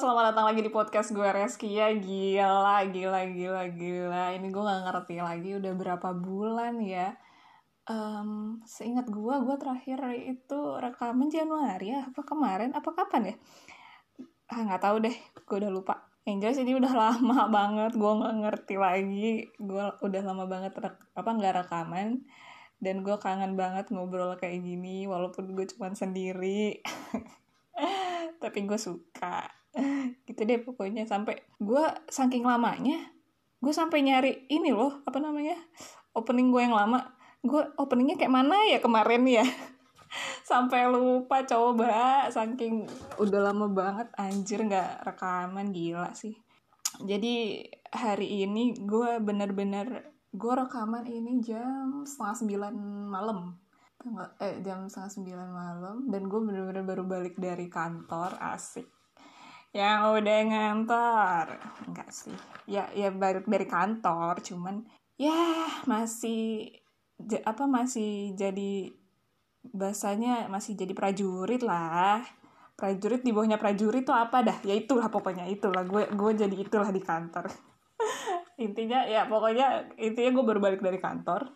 selamat datang lagi di podcast gue Reski. Ya Gila, gila, gila, gila. Ini gue gak ngerti lagi udah berapa bulan ya. Um, Seingat gue, gue terakhir itu rekaman Januari ya Apa kemarin, apa kapan ya? Ah, Gak tahu deh, gue udah lupa. Yang jelas ini udah lama banget, gue gak ngerti lagi. Gue udah lama banget apa nggak rekaman. Dan gue kangen banget ngobrol kayak gini Walaupun gue cuma sendiri. Tapi gue suka gitu deh pokoknya sampai gue saking lamanya gue sampai nyari ini loh apa namanya opening gue yang lama. Gue openingnya kayak mana ya kemarin ya? Sampai lupa coba saking udah lama banget anjir nggak rekaman gila sih. Jadi hari ini gue bener-bener gue rekaman ini jam setengah sembilan malam. Eh jam setengah sembilan malam dan gue bener-bener baru balik dari kantor asik yang udah ngantor. Enggak sih. Ya ya balik dari kantor cuman ya masih apa masih jadi bahasanya masih jadi prajurit lah. Prajurit di bawahnya prajurit tuh apa dah? Ya itulah pokoknya itulah. Gue gue jadi itulah di kantor. Intinya ya pokoknya intinya gue baru balik dari kantor.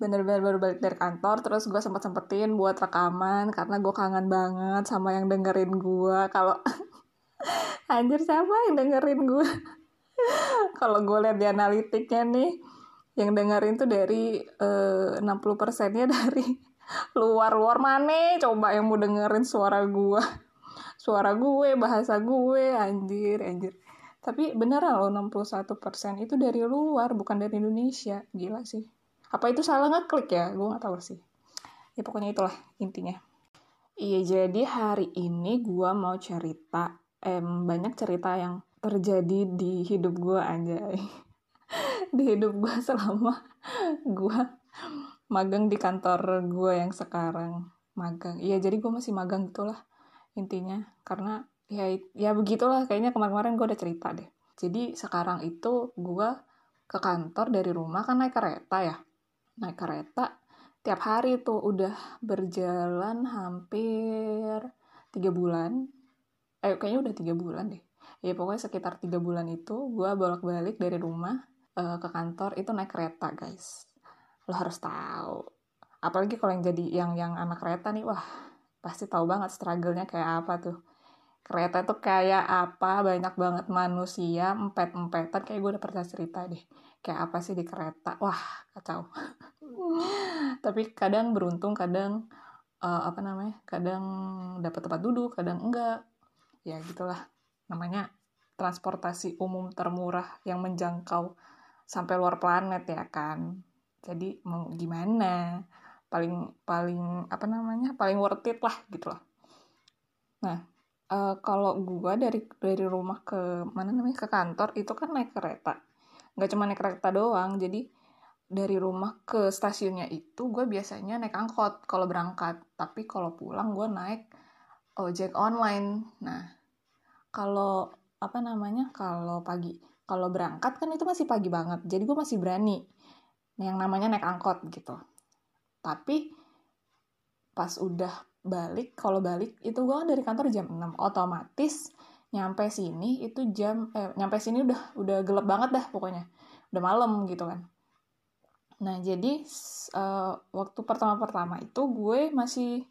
Bener-bener baru balik dari kantor terus gue sempet sempetin buat rekaman karena gue kangen banget sama yang dengerin gue. Kalau anjir siapa yang dengerin gue kalau gue lihat di analitiknya nih yang dengerin tuh dari eh, 60 persennya dari luar luar mana? Coba yang mau dengerin suara gue suara gue bahasa gue anjir anjir. Tapi beneran loh 61% itu dari luar bukan dari Indonesia. Gila sih. Apa itu salah ngeklik ya? Gue nggak tahu sih. Ya pokoknya itulah intinya. Iya jadi hari ini gue mau cerita em banyak cerita yang terjadi di hidup gue anjay. Di hidup gue selama gue magang di kantor gue yang sekarang. Magang. Iya jadi gue masih magang gitulah intinya. Karena ya ya begitulah kayaknya kemarin-kemarin gue udah cerita deh. Jadi sekarang itu gue ke kantor dari rumah kan naik kereta ya. Naik kereta tiap hari tuh. Udah berjalan hampir tiga bulan eh kayaknya udah tiga bulan deh. Ya pokoknya sekitar tiga bulan itu gue bolak-balik dari rumah uh, ke kantor itu naik kereta guys. Lo harus tahu. Apalagi kalau yang jadi yang yang anak kereta nih wah pasti tahu banget struggle-nya kayak apa tuh. Kereta itu kayak apa? Banyak banget manusia empet-empetan. Kayak gue udah pernah cerita deh. Kayak apa sih di kereta? Wah kacau. Tapi kadang beruntung kadang uh, apa namanya? Kadang dapat tempat duduk kadang enggak ya gitulah. Namanya transportasi umum termurah yang menjangkau sampai luar planet ya kan? Jadi mau gimana? Paling paling apa namanya? Paling worth it lah gitu lah nah uh, kalau gua dari dari rumah ke mana namanya? Ke kantor itu kan naik kereta. Nggak cuma naik kereta doang. Jadi dari rumah ke stasiunnya itu gue biasanya naik angkot kalau berangkat. Tapi kalau pulang gue naik ojek online. Nah kalau apa namanya kalau pagi kalau berangkat kan itu masih pagi banget jadi gue masih berani yang namanya naik angkot gitu. Tapi pas udah balik kalau balik itu gue kan dari kantor jam 6 otomatis nyampe sini itu jam eh nyampe sini udah udah gelap banget dah pokoknya udah malam gitu kan. Nah jadi uh, waktu pertama-pertama itu gue masih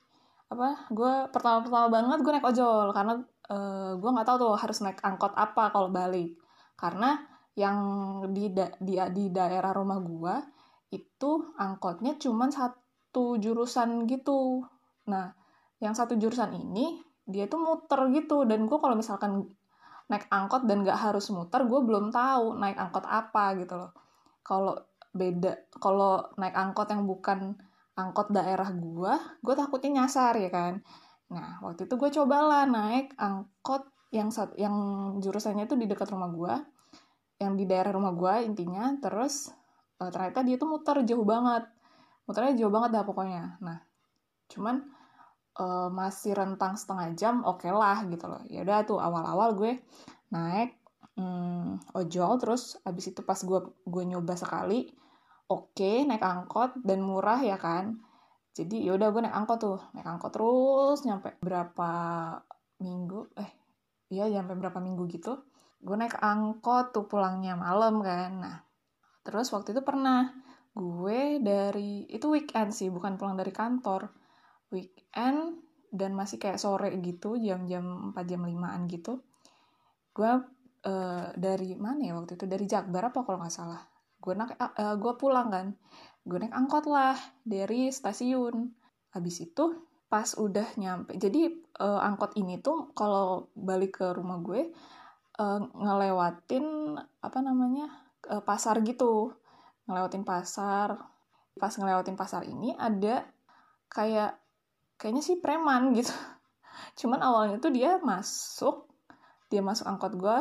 apa gue pertama-pertama banget gue naik ojol karena uh, gue nggak tahu tuh harus naik angkot apa kalau balik. Karena yang di da di, di daerah rumah gue itu angkotnya cuma satu jurusan gitu. Nah yang satu jurusan ini dia tuh muter gitu dan gue kalau misalkan naik angkot dan gak harus muter gue belum tahu naik angkot apa gitu loh. Kalau beda kalau naik angkot yang bukan angkot daerah gue gue takutnya nyasar ya kan? Nah waktu itu gue cobalah naik angkot yang saat yang jurusannya itu di dekat rumah gue yang di daerah rumah gue intinya terus uh, ternyata dia tuh muter jauh banget. Muternya jauh banget dah pokoknya. Nah cuman uh, masih rentang setengah jam oke okay lah gitu loh. Ya udah tuh awal-awal gue naik um, ojol terus abis itu pas gue gue nyoba sekali oke okay, naik angkot dan murah ya kan. Jadi yaudah gue naik angkot tuh. Naik angkot terus nyampe berapa minggu eh ya sampai berapa minggu gitu gue naik angkot tuh pulangnya malam kan. Nah terus waktu itu pernah gue dari itu weekend sih bukan pulang dari kantor. Weekend dan masih kayak sore gitu jam-jam 4 jam 5an gitu. Gue uh, dari mana ya waktu itu? Dari Jakbar apa kalau nggak salah gue naik uh, gue pulang kan. Gue naik angkot lah dari stasiun. Habis itu pas udah nyampe jadi uh, angkot ini tuh kalau balik ke rumah gue uh, ngelewatin apa namanya uh, pasar gitu. Ngelewatin pasar. Pas ngelewatin pasar ini ada kayak kayaknya sih preman gitu. Cuman awalnya tuh dia masuk dia masuk angkot gue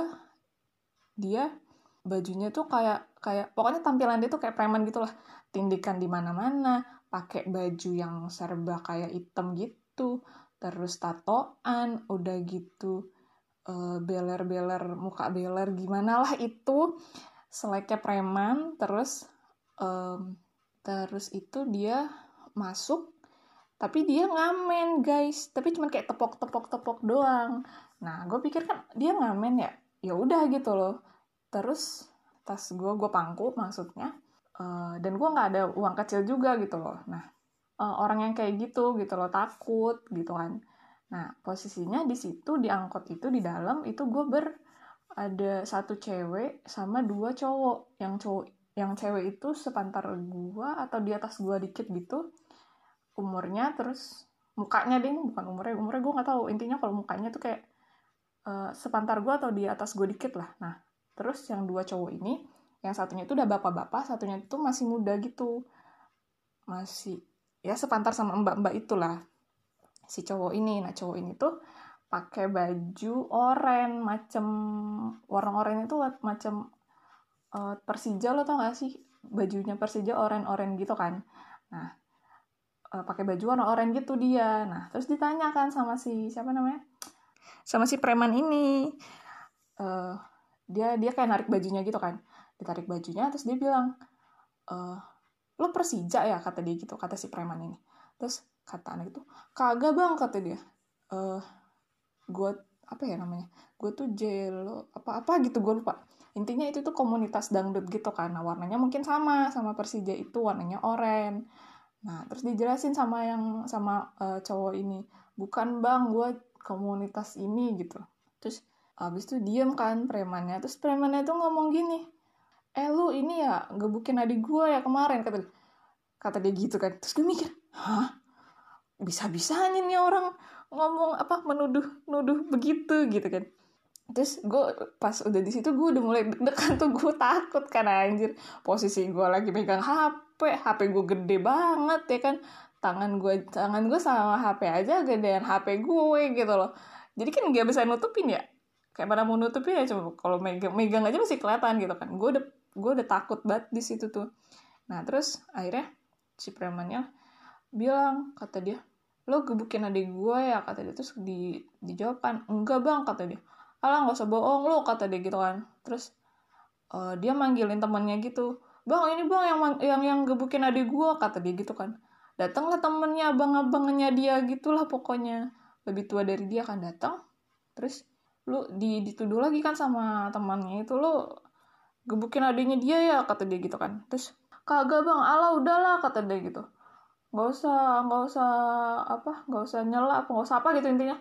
dia bajunya tuh kayak kayak pokoknya tampilan dia tuh kayak preman gitu lah. Tindikan di mana-mana pakai baju yang serba kayak hitam gitu. Terus tatoan udah gitu uh, beler-beler muka beler gimana lah itu. Seleknya preman terus um, terus itu dia masuk tapi dia ngamen guys. Tapi cuma kayak tepok-tepok-tepok doang. Nah gue pikir kan dia ngamen ya? Ya udah gitu loh. Terus tas gue gue pangku maksudnya uh, dan gue nggak ada uang kecil juga gitu loh. Nah uh, orang yang kayak gitu gitu loh takut gitu kan. Nah posisinya di situ di angkot itu di dalam itu gue ber ada satu cewek sama dua cowok. Yang cowok yang cewek itu sepantar gue atau di atas gue dikit gitu umurnya terus mukanya deh bukan umurnya umurnya gue nggak tahu. Intinya kalau mukanya tuh kayak uh, sepantar gue atau di atas gue dikit lah. Nah terus yang dua cowok ini yang satunya itu udah bapak-bapak satunya itu masih muda gitu. Masih ya sepantar sama mbak-mbak itulah. Si cowok ini nah cowok ini tuh pakai baju oren macem warna oranye itu macem uh, Persija lo tau gak sih? Bajunya Persija oren-oren gitu kan. Nah uh, pakai baju warna oranye gitu dia. Nah terus ditanyakan sama si siapa namanya? Sama si preman ini. Uh, dia dia kayak narik bajunya gitu kan. Ditarik bajunya terus dia bilang e, lo Persija ya? kata dia gitu kata si preman ini. Terus kata anak itu kagak bang kata dia. Eh gue apa ya namanya gue tuh jelo apa apa gitu gue lupa. Intinya itu tuh komunitas dangdut gitu kan. Nah warnanya mungkin sama sama Persija itu warnanya oranye. Nah terus dijelasin sama yang sama uh, cowok ini bukan bang gue komunitas ini gitu. Terus abis itu diem kan premannya. Terus premannya tuh ngomong gini eh lu ini ya gebukin adik gue ya kemarin kata kata dia gitu kan. Terus gue mikir hah? Bisa-bisanya nih orang ngomong apa menuduh nuduh begitu gitu kan. Terus gue pas udah di situ gue udah mulai deg-degan tuh. Gue takut kan anjir. Posisi gue lagi megang HP HP gue gede banget ya kan. Tangan gue tangan gue sama HP aja gedean HP gue gitu loh. Jadi kan nggak bisa nutupin ya kayak pada mau nutupin ya coba kalau megang megang aja masih kelihatan gitu kan. Gue udah gue udah takut banget di situ tuh. Nah terus akhirnya si premannya bilang kata dia lo gebukin adik gue ya kata dia. Terus di dijawabkan enggak bang kata dia. Alah nggak usah bohong lo kata dia gitu kan. Terus uh, dia manggilin temannya gitu bang ini bang yang yang yang gebukin adik gue kata dia gitu kan. Datanglah temennya abang-abangnya dia gitulah pokoknya. Lebih tua dari dia kan datang. Terus lu di dituduh lagi kan sama temannya itu lo gebukin adiknya dia ya kata dia gitu kan. Terus kagak bang. Ala udahlah kata dia gitu. Nggak usah nggak usah apa nggak usah nyela apa nggak usah apa gitu intinya.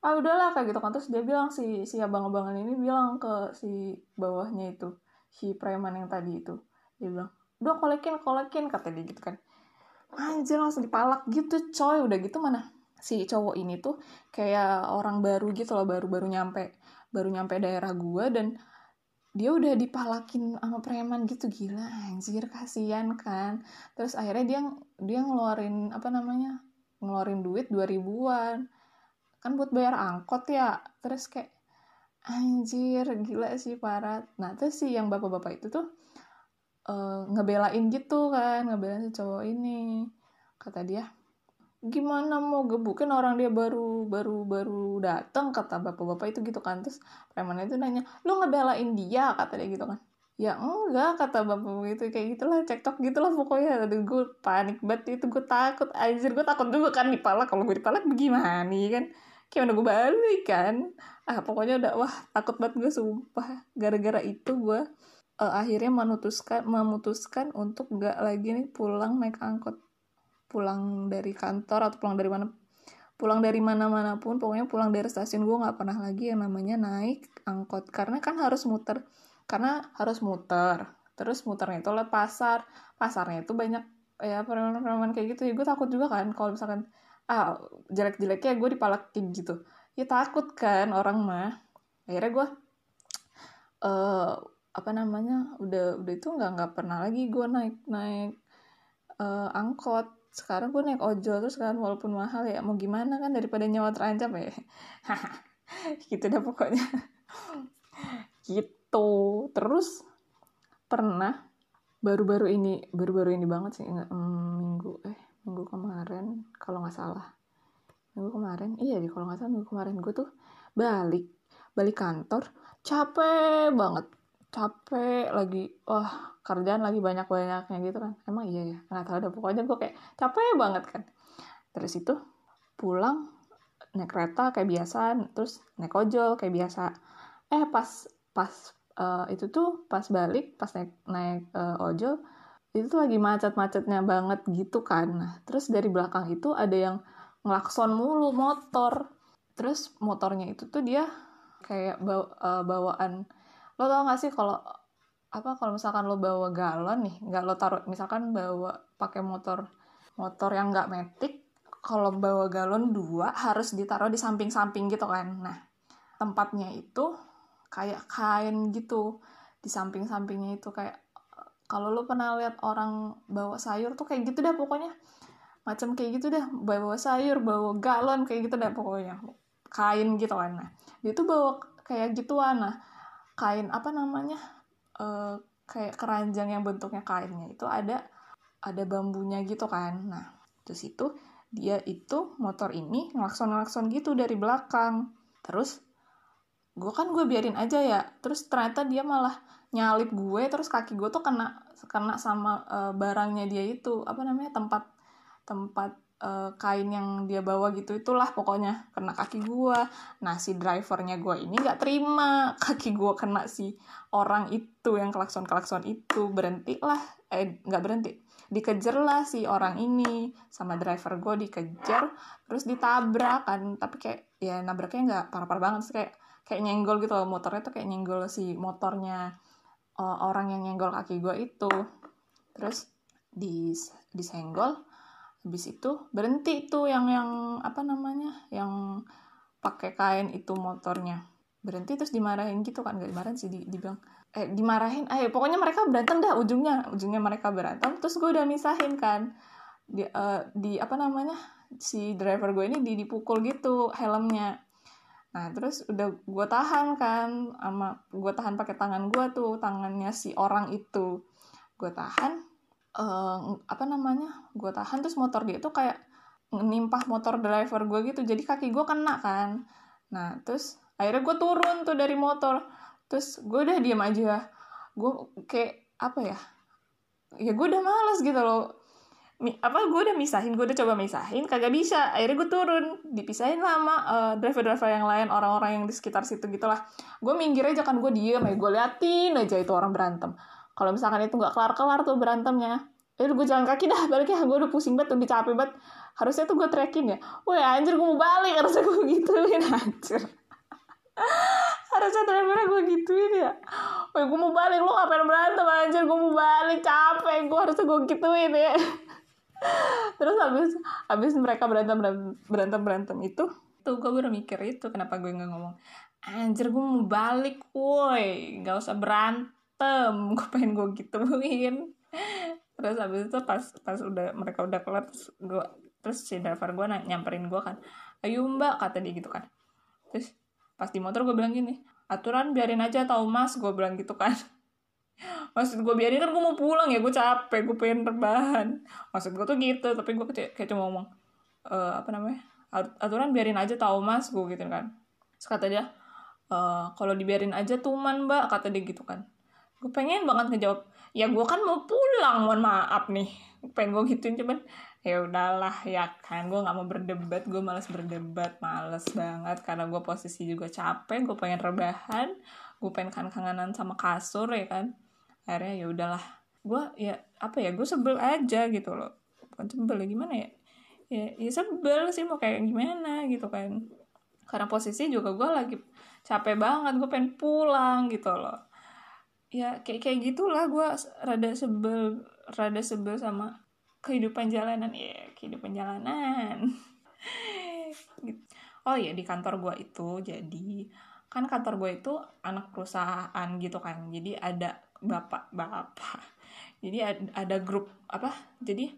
Ah udahlah kayak gitu kan. Terus dia bilang si si abang-abangan ini bilang ke si bawahnya itu si preman yang tadi itu. Dia bilang udah kolekin kolekin kata dia gitu kan. Anjir langsung dipalak gitu coy. Udah gitu mana si cowok ini tuh kayak orang baru gitu loh baru-baru nyampe baru nyampe daerah gua dan dia udah dipalakin sama preman gitu. Gila anjir kasihan kan. Terus akhirnya dia dia ngeluarin apa namanya ngeluarin duit dua ribuan. Kan buat bayar angkot ya. Terus kayak anjir gila sih parah. Nah terus sih yang bapak-bapak itu tuh uh, ngebelain gitu kan ngebelain si cowok ini. Kata dia gimana mau gebukin orang dia baru baru baru datang kata bapak-bapak itu gitu kan. Terus preman itu nanya lu ngebelain dia? kata dia gitu kan. Ya enggak kata bapak itu kayak gitulah cekcok gitulah pokoknya. Aduh, gue panik banget itu gue takut anjir gue takut juga kan dipalak. Kalau gue dipalak bagaimana nih kan? Kayak udah gue balik kan. Ah pokoknya udah wah takut banget gue sumpah. Gara-gara itu gue uh, akhirnya memutuskan memutuskan untuk gak lagi nih pulang naik angkot pulang dari kantor atau pulang dari mana pulang dari mana-mana pun pokoknya pulang dari stasiun gue nggak pernah lagi yang namanya naik angkot. Karena kan harus muter karena harus muter. Terus muternya itu lewat pasar. Pasarnya itu banyak ya preman-preman kayak gitu. Ya gue takut juga kan kalau misalkan ah jelek-jeleknya gue dipalakin gitu. Ya takut kan orang mah. Akhirnya gue uh, apa namanya udah udah itu nggak nggak pernah lagi gue naik naik uh, angkot sekarang gue naik ojol terus kan walaupun mahal ya mau gimana kan daripada nyawa terancam ya? Gitu dah pokoknya. Gitu. Terus pernah baru-baru ini baru-baru ini banget sih enggak hmm, minggu eh minggu kemarin kalau nggak salah. Minggu kemarin iya deh kalau nggak salah minggu kemarin gue tuh balik balik kantor capek banget capek lagi wah kerjaan lagi banyak banyaknya gitu kan. Emang iya ya nggak tahu deh pokoknya gue kayak capek banget kan. Terus itu pulang naik kereta kayak biasa terus naik ojol kayak biasa. Eh pas pas uh, itu tuh pas balik pas naik naik uh, ojol itu tuh lagi macet-macetnya banget gitu kan. Nah, terus dari belakang itu ada yang ngelakson mulu motor. Terus motornya itu tuh dia kayak bawa, uh, bawaan lo tau gak sih kalau apa kalau misalkan lo bawa galon nih nggak lo taruh misalkan bawa pakai motor motor yang nggak metik kalau bawa galon dua harus ditaruh di samping-samping gitu kan. Nah tempatnya itu kayak kain gitu di samping-sampingnya itu kayak kalau lo pernah lihat orang bawa sayur tuh kayak gitu dah pokoknya. Macam kayak gitu dah bawa sayur bawa galon kayak gitu dah pokoknya. Kain gitu kan. Nah dia tuh bawa kayak gituan. Nah kain apa namanya uh, kayak keranjang yang bentuknya kainnya itu ada ada bambunya gitu kan. Nah terus itu dia itu motor ini ngelakson-ngelakson gitu dari belakang. Terus gue kan gue biarin aja ya. Terus ternyata dia malah nyalip gue terus kaki gue tuh kena kena sama uh, barangnya dia itu. Apa namanya tempat tempat uh, kain yang dia bawa gitu itulah pokoknya kena kaki gue nah si drivernya gue ini nggak terima kaki gue kena si orang itu yang klakson klakson itu. Berhenti lah eh nggak berhenti dikejar lah si orang ini. Sama driver gue dikejar terus ditabrak kan. Tapi kayak ya nabraknya nggak parah-parah banget sih. Kayak kayak nyenggol gitu loh motornya tuh kayak nyenggol si motornya uh, orang yang nyenggol kaki gue itu. Terus dis disenggol habis itu berhenti tuh yang yang apa namanya yang pakai kain itu motornya. Berhenti terus dimarahin gitu kan gak dimarahin sih di, dibilang eh dimarahin eh pokoknya mereka berantem dah ujungnya ujungnya mereka berantem terus gue udah misahin kan. Di uh, di apa namanya si driver gue ini di dipukul gitu helmnya. Nah terus udah gue tahan kan sama gue tahan pakai tangan gue tuh tangannya si orang itu. Gue tahan uh, apa namanya gue tahan terus motor dia tuh kayak nimpah motor driver gue gitu. Jadi kaki gue kena kan. Nah terus akhirnya gue turun tuh dari motor. Terus gue udah diam aja. Gue kayak apa ya ya gue udah males gitu loh. Mi, apa gue udah misahin gue udah coba misahin kagak bisa. Akhirnya gue turun dipisahin sama uh, driver-driver yang lain orang-orang yang di sekitar situ gitulah. Gue minggir aja kan gue diem ya gue liatin aja itu orang berantem kalau misalkan itu nggak kelar-kelar tuh berantemnya. Ya gue jalan kaki dah balik ya. Gue udah pusing banget udah capek banget. Harusnya tuh gue tracking ya. Woi anjir gue mau balik. Harusnya gue gituin anjir. Harusnya drivernya gue gituin ya. Woi gue mau balik. Lo ngapain berantem anjir? Gue mau balik. Capek gue harusnya gue gituin ya. Terus habis habis mereka berantem berantem berantem itu tuh gue baru mikir itu kenapa gue nggak ngomong anjir gue mau balik woi. Nggak usah berantem berantem. Gue pengen gue gituin. Terus habis itu pas pas udah mereka udah kelar terus gue terus si driver gue nyamperin gue kan ayo mbak kata dia gitu kan. Terus pas di motor gue bilang gini aturan biarin aja tau mas gue bilang gitu kan. Maksud gue biarin kan gue mau pulang ya gue capek gue pengen rebahan. Maksud gue tuh gitu tapi gue kayak, kayak cuma ngomong e, apa namanya aturan biarin aja tau mas gue gitu kan. Terus kata dia e, kalau dibiarin aja tuman mbak kata dia gitu kan gue pengen banget ngejawab ya gue kan mau pulang mohon maaf nih. Pengen gue gituin cuman ya udahlah ya kan gue nggak mau berdebat gue malas berdebat males banget karena gue posisi juga capek gue pengen rebahan gue pengen kan kangenan sama kasur ya kan. Akhirnya ya udahlah. Gue ya apa ya gue sebel aja gitu loh. Bukan sebel ya gimana ya? Ya, ya sebel sih mau kayak gimana gitu kan. Karena posisi juga gue lagi capek banget gue pengen pulang gitu loh ya kayak kayak gitulah gue rada sebel rada sebel sama kehidupan jalanan. Ya kehidupan jalanan. Gitu. oh ya di kantor gue itu jadi kan kantor gue itu anak perusahaan gitu kan. Jadi ada bapak bapak. Jadi ada, ada grup apa? Jadi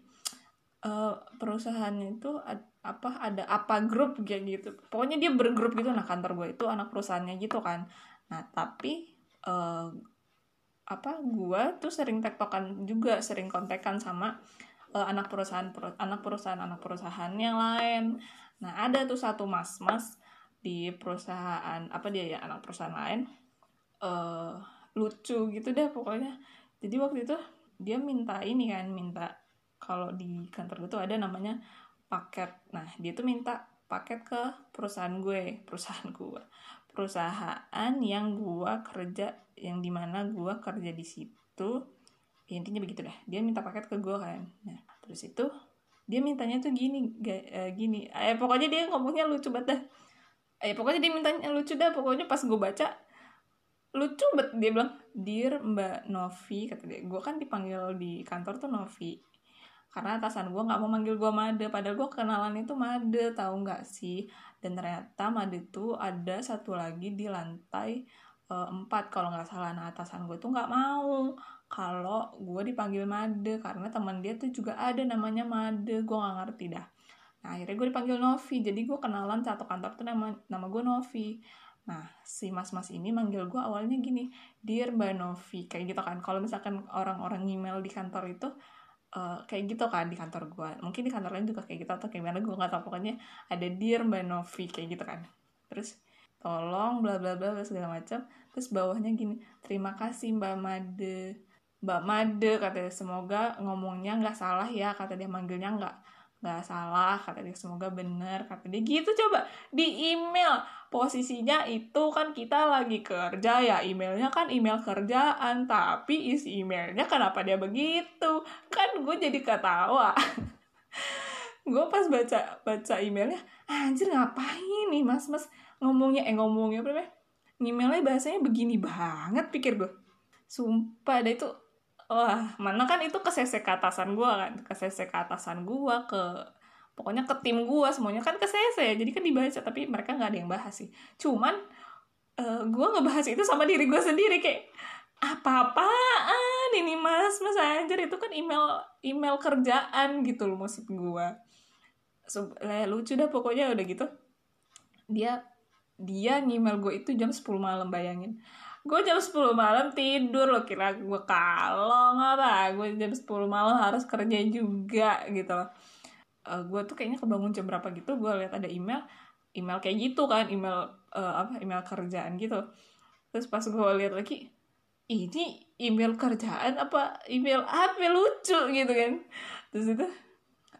uh, perusahaan itu ad, apa ada apa grup kayak gitu. Pokoknya dia bergrup gitu. Nah kantor gue itu anak perusahaannya gitu kan. Nah tapi uh, apa gue tuh sering tektokan juga sering kontekan sama uh, anak perusahaan anak perusahaan anak perusahaan yang lain. Nah ada tuh satu mas mas di perusahaan apa dia ya anak perusahaan lain uh, lucu gitu deh pokoknya. Jadi waktu itu dia minta ini kan minta kalau di kantor gue tuh ada namanya paket. Nah dia tuh minta paket ke perusahaan gue perusahaan gue perusahaan yang gue kerja yang di mana gue kerja di situ ya intinya begitu deh. Dia minta paket ke gue kan. Nah terus itu dia mintanya tuh gini uh, gini. Eh pokoknya dia ngomongnya lucu banget dah. Eh pokoknya dia mintanya lucu dah. Pokoknya pas gue baca lucu banget. Dia bilang dear mbak Novi kata dia. Gue kan dipanggil di kantor tuh Novi. Karena atasan gue nggak mau manggil gue Made. Padahal gue kenalan itu Made tahu nggak sih? Dan ternyata Made tuh ada satu lagi di lantai empat kalau nggak salah. Nah atasan gue tuh nggak mau kalau gue dipanggil Made karena teman dia tuh juga ada namanya Made gue nggak ngerti dah. Nah akhirnya gue dipanggil Novi jadi gue kenalan satu kantor tuh nama nama gue Novi. Nah si mas-mas ini manggil gue awalnya gini dear Mbak Novi kayak gitu kan. Kalau misalkan orang-orang email di kantor itu uh, kayak gitu kan di kantor gue. Mungkin di kantor lain juga kayak gitu atau kayak gimana gue nggak tahu. Pokoknya ada dear Mbak Novi kayak gitu kan. Terus tolong bla bla bla segala macam. Terus bawahnya gini terima kasih mbak Made. Mbak Made katanya semoga ngomongnya nggak salah ya kata dia manggilnya nggak nggak salah kata dia semoga bener kata dia gitu coba. Di email posisinya itu kan kita lagi kerja ya emailnya kan email kerjaan tapi isi emailnya kenapa dia begitu? Kan gue jadi ketawa. Gue pas baca baca emailnya anjir ngapain nih mas mas ngomongnya eh ngomongnya apa namanya? Emailnya bahasanya begini banget pikir gue sumpah ada itu wah mana kan itu kesesek ke atasan gue kan? Kesesek ke atasan gue ke pokoknya ke tim gue semuanya kan kesesek jadi kan dibaca tapi mereka nggak ada yang bahas sih. Cuman uh, eh, gue ngebahas itu sama diri gue sendiri kayak apa-apaan ini mas? Mas anjir itu kan email email kerjaan gitu loh maksud gue so, lucu dah pokoknya udah gitu. Dia dia ngemail gue itu jam 10 malam bayangin. Gue jam 10 malam tidur lo kira gue kalong apa? Gue jam 10 malam harus kerja juga gitu loh. Uh, gue tuh kayaknya kebangun jam berapa gitu gue lihat ada email email kayak gitu kan email uh, apa email kerjaan gitu. Terus pas gue lihat lagi ini email kerjaan apa email apa lucu gitu kan. Terus itu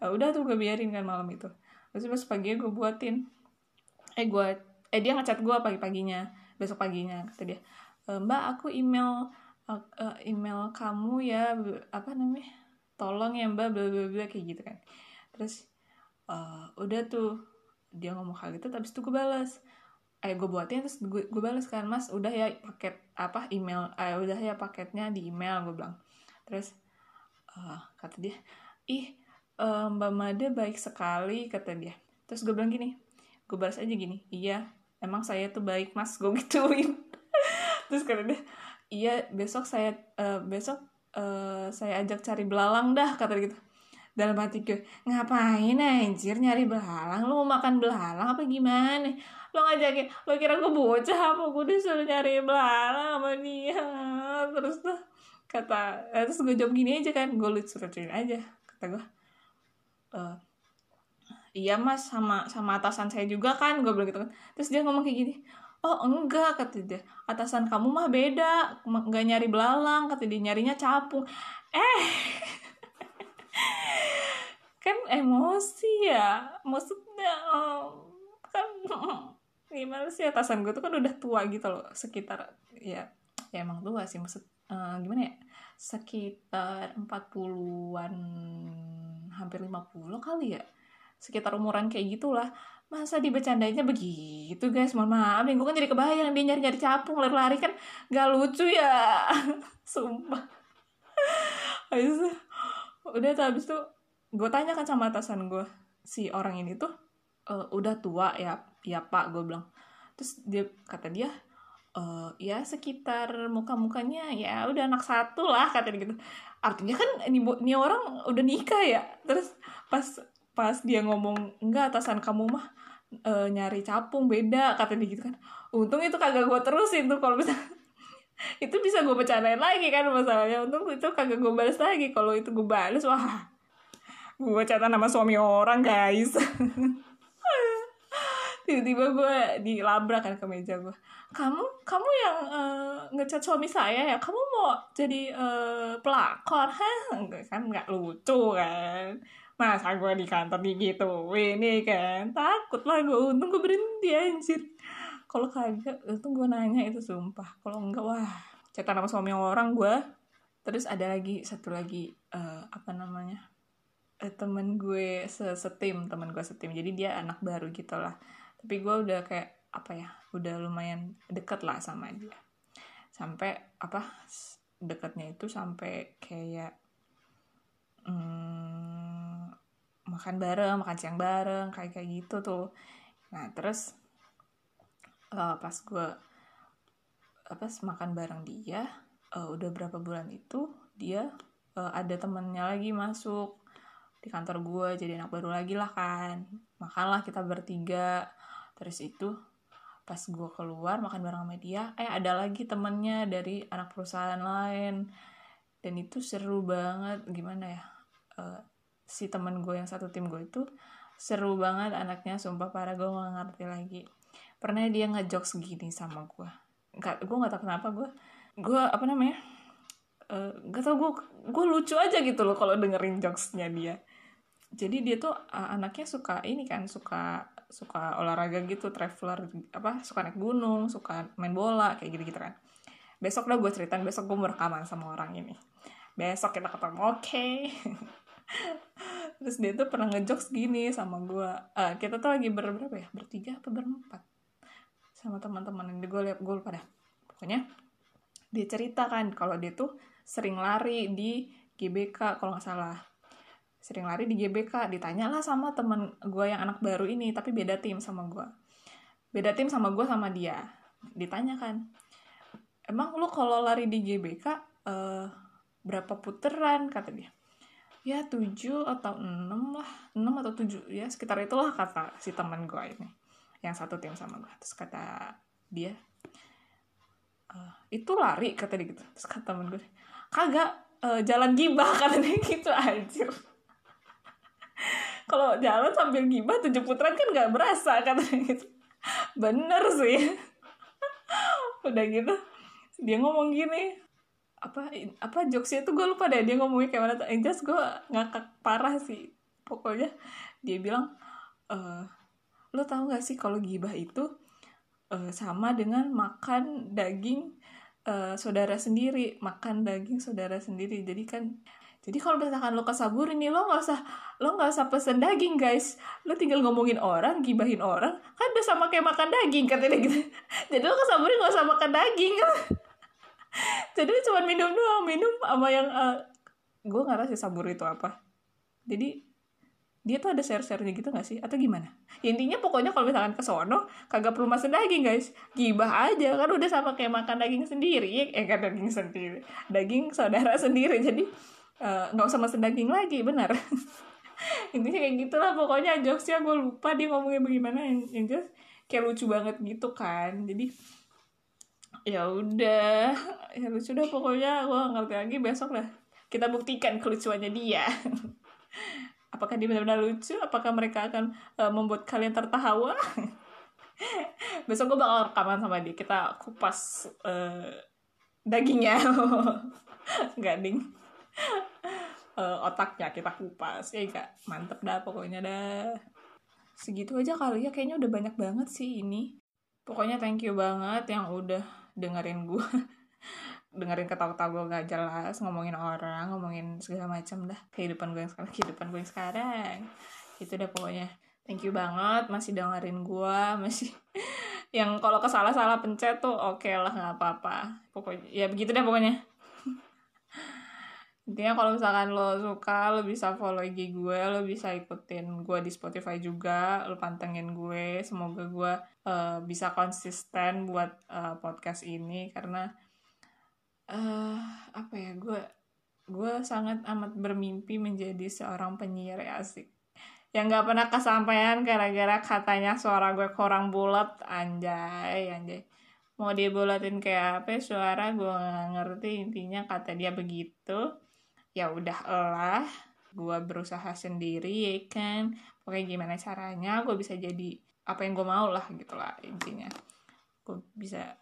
uh, udah tuh gue biarin kan malam itu. Terus pas pagi gue buatin eh gue eh dia ngechat gue pagi-paginya besok paginya kata dia. E, mbak aku email uh, email kamu ya apa namanya? Tolong ya mbak bla bla bla kayak gitu kan. Terus uh, udah tuh dia ngomong hal gitu tapi itu gue balas eh gue buatin terus gue, gue balas kan mas udah ya paket apa email eh udah ya paketnya di email gue bilang. Terus uh, kata dia ih uh, mbak Made baik sekali kata dia. Terus gue bilang gini gue balas aja gini iya emang saya tuh baik mas? Gue gituin. Terus kata dia iya besok saya uh, besok uh, saya ajak cari belalang dah kata gitu. Dalam hati gue ngapain anjir nyari belalang? Lo mau makan belalang apa gimana? Lo ngajakin lo kira gue bocah apa? Gue disuruh nyari belalang sama dia. Terus tuh kata eh, terus gue jawab gini aja kan gue lucu aja kata gue uh, iya mas sama sama atasan saya juga kan gue bilang gitu kan. Terus dia ngomong kayak gini oh enggak kata dia atasan kamu mah beda nggak nyari belalang kata dia nyarinya capung. Eh kan emosi ya maksudnya kan gimana sih atasan gue tuh kan udah tua gitu loh sekitar ya ya emang tua sih maksud uh, gimana ya sekitar 40-an hampir 50 kali ya sekitar umuran kayak gitulah. Masa dibecandainya begitu guys? Mohon maaf nih gue kan jadi kebayang dia nyari-nyari capung lari-lari kan gak lucu ya. Sumpah. Habis udah tuh habis tuh gue tanya kan sama atasan gue si orang ini tuh e, udah tua ya ya pak gue bilang. Terus dia kata dia uh, ya sekitar muka-mukanya ya udah anak satu lah kata gitu. Artinya kan ini, ini orang udah nikah ya. Terus pas pas dia ngomong enggak atasan kamu mah uh, nyari capung beda kata dia gitu kan. Untung itu kagak gue terusin tuh kalau bisa itu bisa gue bercandain lagi kan masalahnya. Untung itu kagak gue balas lagi. Kalau itu gue balas wah gue catat nama suami orang guys. Tiba-tiba gue dilabrak kan ke meja gue kamu kamu yang uh, ngecat suami saya ya? Kamu mau jadi uh, pelakor? Hah? Kan nggak lucu kan masa gue di kantor gitu. Ini kan takut lah gue untung gue berhenti anjir. Kalau kagak itu gue nanya itu sumpah. Kalau enggak wah cetak nama suami orang gue terus ada lagi satu lagi uh, apa namanya uh, temen gue setim temen gue setim. Jadi dia anak baru gitu lah. Tapi gue udah kayak apa ya udah lumayan deket lah sama dia. Sampai apa deketnya itu sampai kayak hmm, makan bareng makan siang bareng kayak kayak gitu tuh. Nah terus uh, pas gue apa makan bareng dia uh, udah berapa bulan itu dia uh, ada temennya lagi masuk di kantor gue jadi anak baru lagi lah kan. Makanlah kita bertiga. Terus itu pas gue keluar makan bareng sama dia eh ada lagi temennya dari anak perusahaan lain. Dan itu seru banget gimana ya uh, si temen gue yang satu tim gue itu seru banget anaknya sumpah parah gue gak ngerti lagi. Pernah dia ngejokes gini sama gue. Nggak gue nggak tahu kenapa gue gue apa namanya uh, gak tau gue gue lucu aja gitu loh kalau dengerin jokesnya dia. Jadi dia tuh uh, anaknya suka ini kan suka suka olahraga gitu traveler apa suka naik gunung suka main bola kayak gitu gitu kan. Besok dah gue ceritain besok gue mau rekaman sama orang ini. Besok kita ketemu oke. okay. terus dia tuh pernah ngejokes gini sama gue uh, kita tuh lagi ber berapa ya? Bertiga apa berempat? Sama teman-teman yang gue liat gue lupa dah. Pokoknya dia cerita kan kalau dia tuh sering lari di GBK kalau nggak salah. Sering lari di GBK ditanyalah sama temen gue yang anak baru ini tapi beda tim sama gue beda tim sama gue sama dia. Ditanya kan emang lu kalau lari di GBK uh, eh, berapa puteran? kata dia ya tujuh atau enam lah. Enam atau tujuh ya sekitar itulah kata si teman gue ini. Yang satu tim sama gue terus kata dia uh, itu lari kata dia gitu. Terus kata temen gue kagak uh, jalan gibah kata dia gitu anjir. Kalau jalan sambil gibah tujuh putaran kan nggak berasa katanya gitu. Bener sih. Udah gitu dia ngomong gini apa apa jokesnya tuh gue lupa deh dia ngomongnya kayak mana yang jelas gue ngakak parah sih pokoknya. Dia bilang e, lo tau gak sih kalau gibah itu uh, sama dengan makan daging uh, saudara sendiri makan daging saudara sendiri. Jadi kan jadi kalau misalkan lo kesabur ini lo nggak usah lo nggak usah pesen daging guys. Lo tinggal ngomongin orang gibahin orang kan udah sama kayak makan daging katanya gitu. Jadi lo kesaburin nggak usah makan daging jadi cuma minum doang minum sama yang uh, eh, gue nggak sih sabur itu apa jadi dia tuh ada share-sharenya gitu gak sih? Atau gimana? Ya, intinya pokoknya kalau misalkan ke sono, kagak perlu masak daging guys. Gibah aja, kan udah sama kayak makan daging sendiri. Ya, eh, kan daging sendiri. Daging saudara sendiri. Jadi, Eh, nggak uh, usah mesen daging lagi benar intinya kayak gitulah pokoknya jokesnya gue lupa dia ngomongnya bagaimana yang, yang jelas kayak lucu banget gitu kan jadi ya udah ya lucu dah pokoknya. Gue ngerti lagi besok lah kita buktikan kelucuannya dia. Apakah dia benar-benar lucu? Apakah mereka akan uh, membuat kalian tertawa? Besok gue bakal rekaman sama dia. Kita kupas uh, dagingnya. Nggak ding. Uh, otaknya kita kupas. Ya gak mantep dah pokoknya dah. Segitu aja kali ya. Kayaknya udah banyak banget sih ini. Pokoknya thank you banget yang udah dengerin gue dengerin ketawa-ketawa gue gak jelas ngomongin orang ngomongin segala macam dah kehidupan gue yang sekarang kehidupan gue yang sekarang. Itu dah pokoknya. Thank you banget masih dengerin gue masih yang kalau kesalah-salah pencet tuh oke okay lah nggak apa-apa. Pokoknya ya begitu deh pokoknya. Intinya kalau misalkan lo suka lo bisa follow IG gue lo bisa ikutin gue di Spotify juga lo pantengin gue. Semoga gue uh, bisa konsisten buat uh, podcast ini karena uh, apa ya gue gue sangat amat bermimpi menjadi seorang penyiar asik. Yang nggak pernah kesampaian gara-gara katanya suara gue kurang bulat anjay anjay. Mau dibulatin kayak apa ya, suara gue nggak ngerti intinya kata dia begitu. Ya udah lah gue berusaha sendiri ya kan. Pokoknya gimana caranya gue bisa jadi apa yang gue mau lah gitu lah intinya. Gue bisa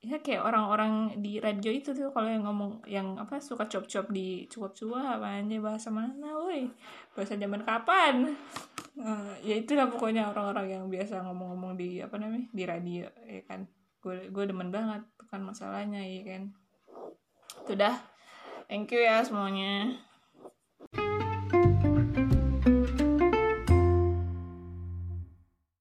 ya kayak orang-orang di radio itu tuh kalau yang ngomong yang apa suka cop-cop di cuap-cuap aja bahasa mana woi bahasa zaman kapan? Uh, ya itulah pokoknya orang-orang yang biasa ngomong-ngomong di apa namanya di radio ya kan. Gue gue demen banget bukan masalahnya ya kan. Sudah thank you ya semuanya